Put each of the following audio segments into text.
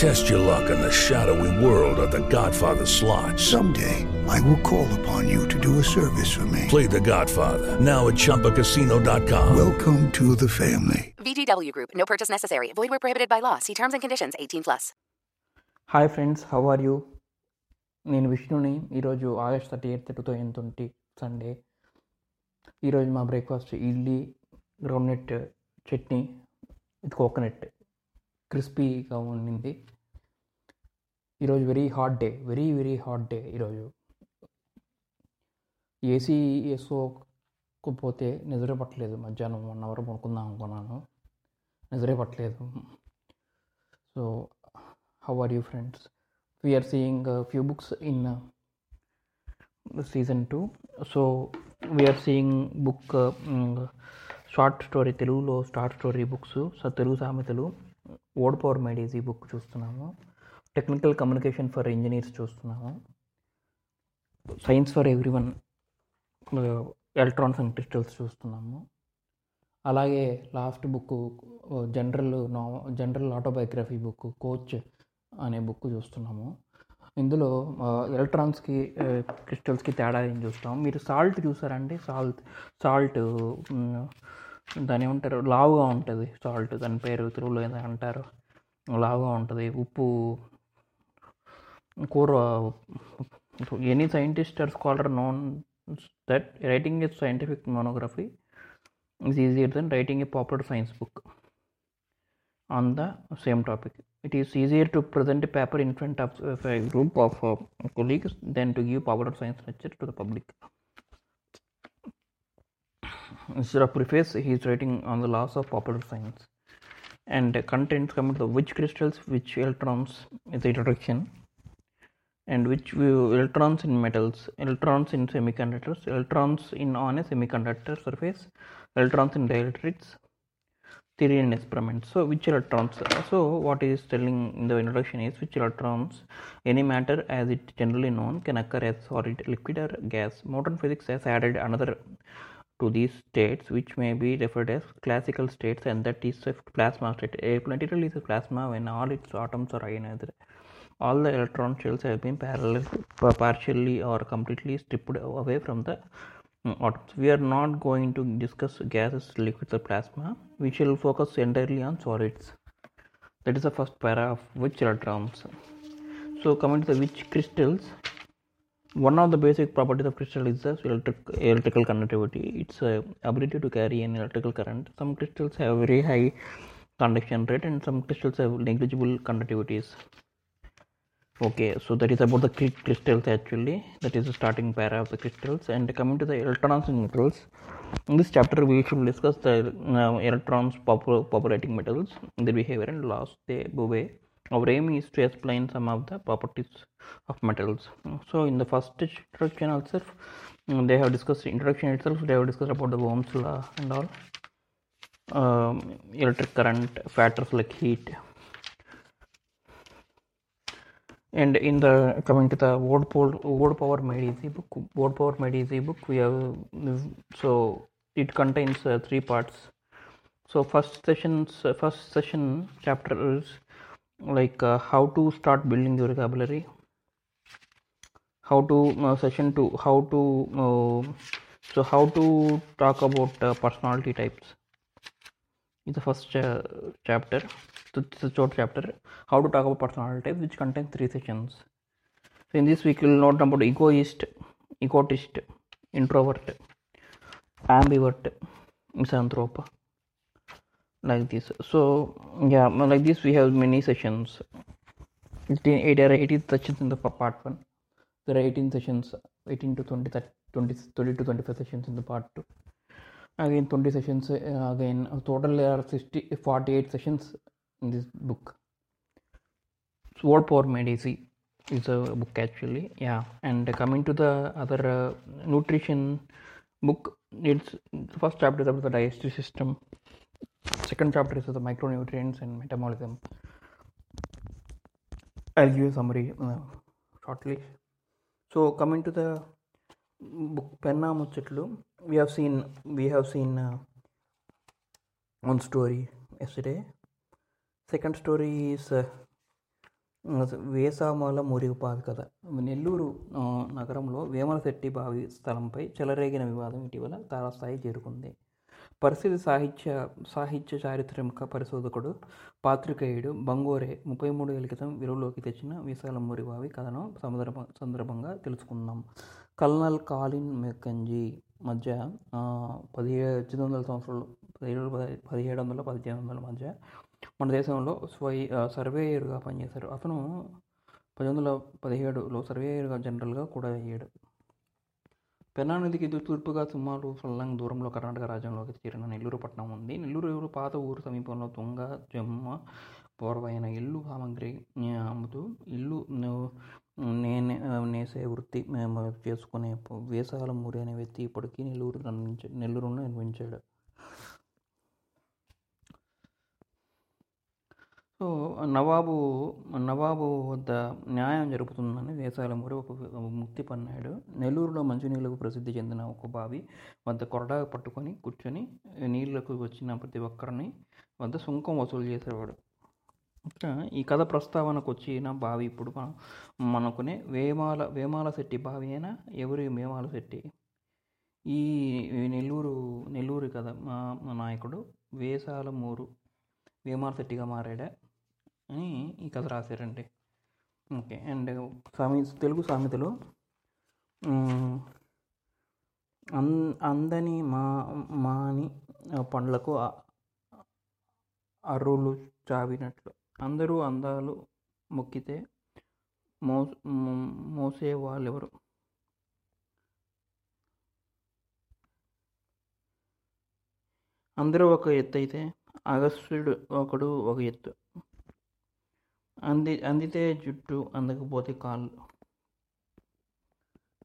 Test your luck in the shadowy world of the Godfather slot. Someday, I will call upon you to do a service for me. Play the Godfather, now at ChumbaCasino.com. Welcome to the family. VGW Group, no purchase necessary. Void where prohibited by law. See terms and conditions 18 plus. Hi friends how are you నేను విష్ణుని ఈరోజు August thirty eighth two thousand twenty Sunday ఈరోజు మా breakfast idli groundnut chutney with coconut క్రిస్పీగా ఉండింది ఈరోజు very hot day very very hot day ఈరోజు. AC వేసుకోకపోతే నిద్ర పట్టలేదు. మధ్యాహ్నం వన్ అవర్ పడుకుందాం అనుకున్నాను. నిద్రే పట్టలేదు. So how are you friends we are seeing few books in season two so we are seeing book short story తెలుగులో short story books so Telugu సామెతలు ఓడిపోవర్ మేడీస్ ఈ బుక్ చూస్తున్నాము. టెక్నికల్ కమ్యూనికేషన్ ఫర్ ఇంజనీర్స్ చూస్తున్నాము science for everyone electrons and crystals చూస్తున్నాము. అలాగే last book general నా జనరల్ ఆటోబయోగ్రఫీ బుక్ కోచ్ అనే బుక్ చూస్తున్నాము. ఇందులో ఎలక్ట్రాన్స్కి క్రిస్టల్స్కి తేడా ఏం చూస్తాం? మీరు సాల్ట్ చూసారండి? సాల్ట్ సాల్ట్ దాని ఏమంటారు? లావుగా ఉంటుంది సాల్ట్ దాని పేరు తెలుగులో ఏదో అంటారు. లావుగా ఉంటుంది. ఉప్పు core any scientist or scholar knows that writing a scientific monography is easier than writing a popular science book on the same topic. It is easier to present a paper in front of a group of uh, colleagues than to give popular science lecture to the public. Instead of preface, he is writing on the laws of popular science and uh, contains comment the which crystals, which electrons is the introduction and which view electrons in metals, electrons in semiconductors, electrons in on a semiconductor surface, electrons in dielectrics, theory and experiments. So, which electrons? So, what is telling in the introduction is which electrons, any matter as it generally known, can occur as solid, liquid, or gas. Modern physics has added another to these states, which may be referred as classical states, and that is a plasma state. A material is a plasma when all its atoms are ionized. All the electron shells have been partially or completely stripped away from the atoms. We are not going to discuss gases, liquids, or plasma. We shall focus entirely on solids. That is the first para of which electrons. So, coming to the which crystals, one of the basic properties of crystal is the electric, electrical conductivity. Its uh, ability to carry an electrical current. Some crystals have very high conduction rate, and some crystals have negligible conductivities okay so that is about the crystals actually. That is the starting para of the crystals. And coming to the electrons and metals. In this chapter we should discuss the uh, electrons populating metals their behavior and laws they Bouvet. our aim is to explain some of the properties of metals. So in the first introduction itself they have discussed introduction itself they have discussed about the ohm's law and all. Um, electric current factors like heat and in the coming to the word power, word power made easy book word power made easy book we have so it contains uh, three parts. So first sessions uh, first session chapter is like uh, how to start building your vocabulary. How to uh, session two how to uh, so how to talk about uh, personality types is the first uh, chapter. It's a short chapter. How to talk about personality type which contains three sessions so in this week, we will note about egoist egotist introvert ambivert misanthrope like this. So yeah like this we have many sessions 18, there are 18 sessions in the part 1 there are 18 sessions 18 to 20 20 30 to 25 sessions in the part 2 again 20 sessions uh, again total there are 60 48 sessions in this book sword power easy is a book actually yeah and coming to the other uh, nutrition book it's first chapter is about the digestive system second chapter is the micronutrients and metabolism. I'll give you a summary uh, shortly. So coming to the book Penna Muchatlu. We have seen we have seen one story yesterday second story is వేసామల మురిగు కథ. Nellore uh, నగరంలో వేమల శెట్టి బావి స్థలంపై చెలరేగిన వివాదం ఇటీవల తారాస్థాయి చేరుకుంది. పరిస్థితి సాహిత్య సాహిత్య చారిత్రక పరిశోధకుడు పాత్రికేయుడు బంగోరే ముప్పై మూడు ఏళ్ళ క్రితం విలువలోకి తెచ్చిన విశాలమూరి బావి కథను సందర్భ సందర్భంగా తెలుసుకుందాం. కల్నల్ కాలిన్ మెకంజీ మధ్య పదిహేడు ఎనిమిది వందల సంవత్సరాలు పదిహేడు పదిహేడు వందల పదిహేను వందల మధ్య మన దేశంలో స్వై సర్వేయర్గా పనిచేశారు. అతను పది వందల పదిహేడులో సర్వేయర్గా జనరల్గా కూడా అయ్యాడు. పెన్నా నదికి ఇది తూర్పుగా సుమారు సొల్లంగ్ దూరంలో కర్ణాటక రాజ్యంలోకి చేరిన నెల్లూరు పట్టణం ఉంది. నెల్లూరు పాత ఊరు సమీపంలో తుంగ జమ్మ పూర్వైన ఇల్లు సామాగ్రి అమ్ముతూ ఇల్లు నేనే నేసే వృత్తి చేసుకునే వేసాల మూరి అనే వ్యక్తి ఇప్పటికీ నెల్లూరు నిర్మించ నెల్లూరులో నిర్మించాడు. సో నవాబు నవాబు వద్ద న్యాయం జరుపుతుందని వేసాలమూరి ఒక ముక్తి పన్నాడు. నెల్లూరులో మంచినీళ్ళకు ప్రసిద్ధి చెందిన ఒక బావి వద్ద కొరడా పట్టుకొని కూర్చొని నీళ్ళకు వచ్చిన ప్రతి ఒక్కరిని వద్ద సుంకం వసూలు చేసేవాడు. ఈ కథ ప్రస్తావనకు వచ్చిన బావి ఇప్పుడు మనం మనకునే వేమాల వేమాల శెట్టి బావి అయినా ఎవరి వేమాల శెట్టి? ఈ నెల్లూరు నెల్లూరు కథ మా మా నాయకుడు వేసాలమూరు వేమాల శెట్టిగా మారాడా? అని ఈ కథ రాశారండి. ఓకే అండ్ సామె తెలుగు సామెతలు. అన్ అందని మా మాని పండ్లకు అ- చావినట్లు. అందరూ అందాలు మొక్కితే మో మో- మోసే వాళ్ళెవరు అందరూ ఒక ఎత్తు అయితే అగస్త్యుడు ఒకడు ఒక ఎత్తు. అంది అందితే జుట్టు అందకపోతే కాళ్ళు.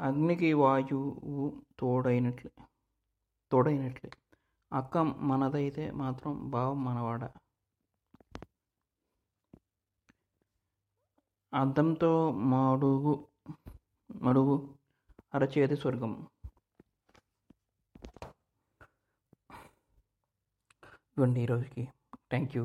అగ్నికి వాయువు తోడైనట్లే తోడైనట్లే. అక్క మనదైతే మాత్రం భావం మనవాడ? అద్దంతో మడుగు మడుగు అరచేతి స్వర్గం. ఇవ్వండి ఈరోజుకి thank you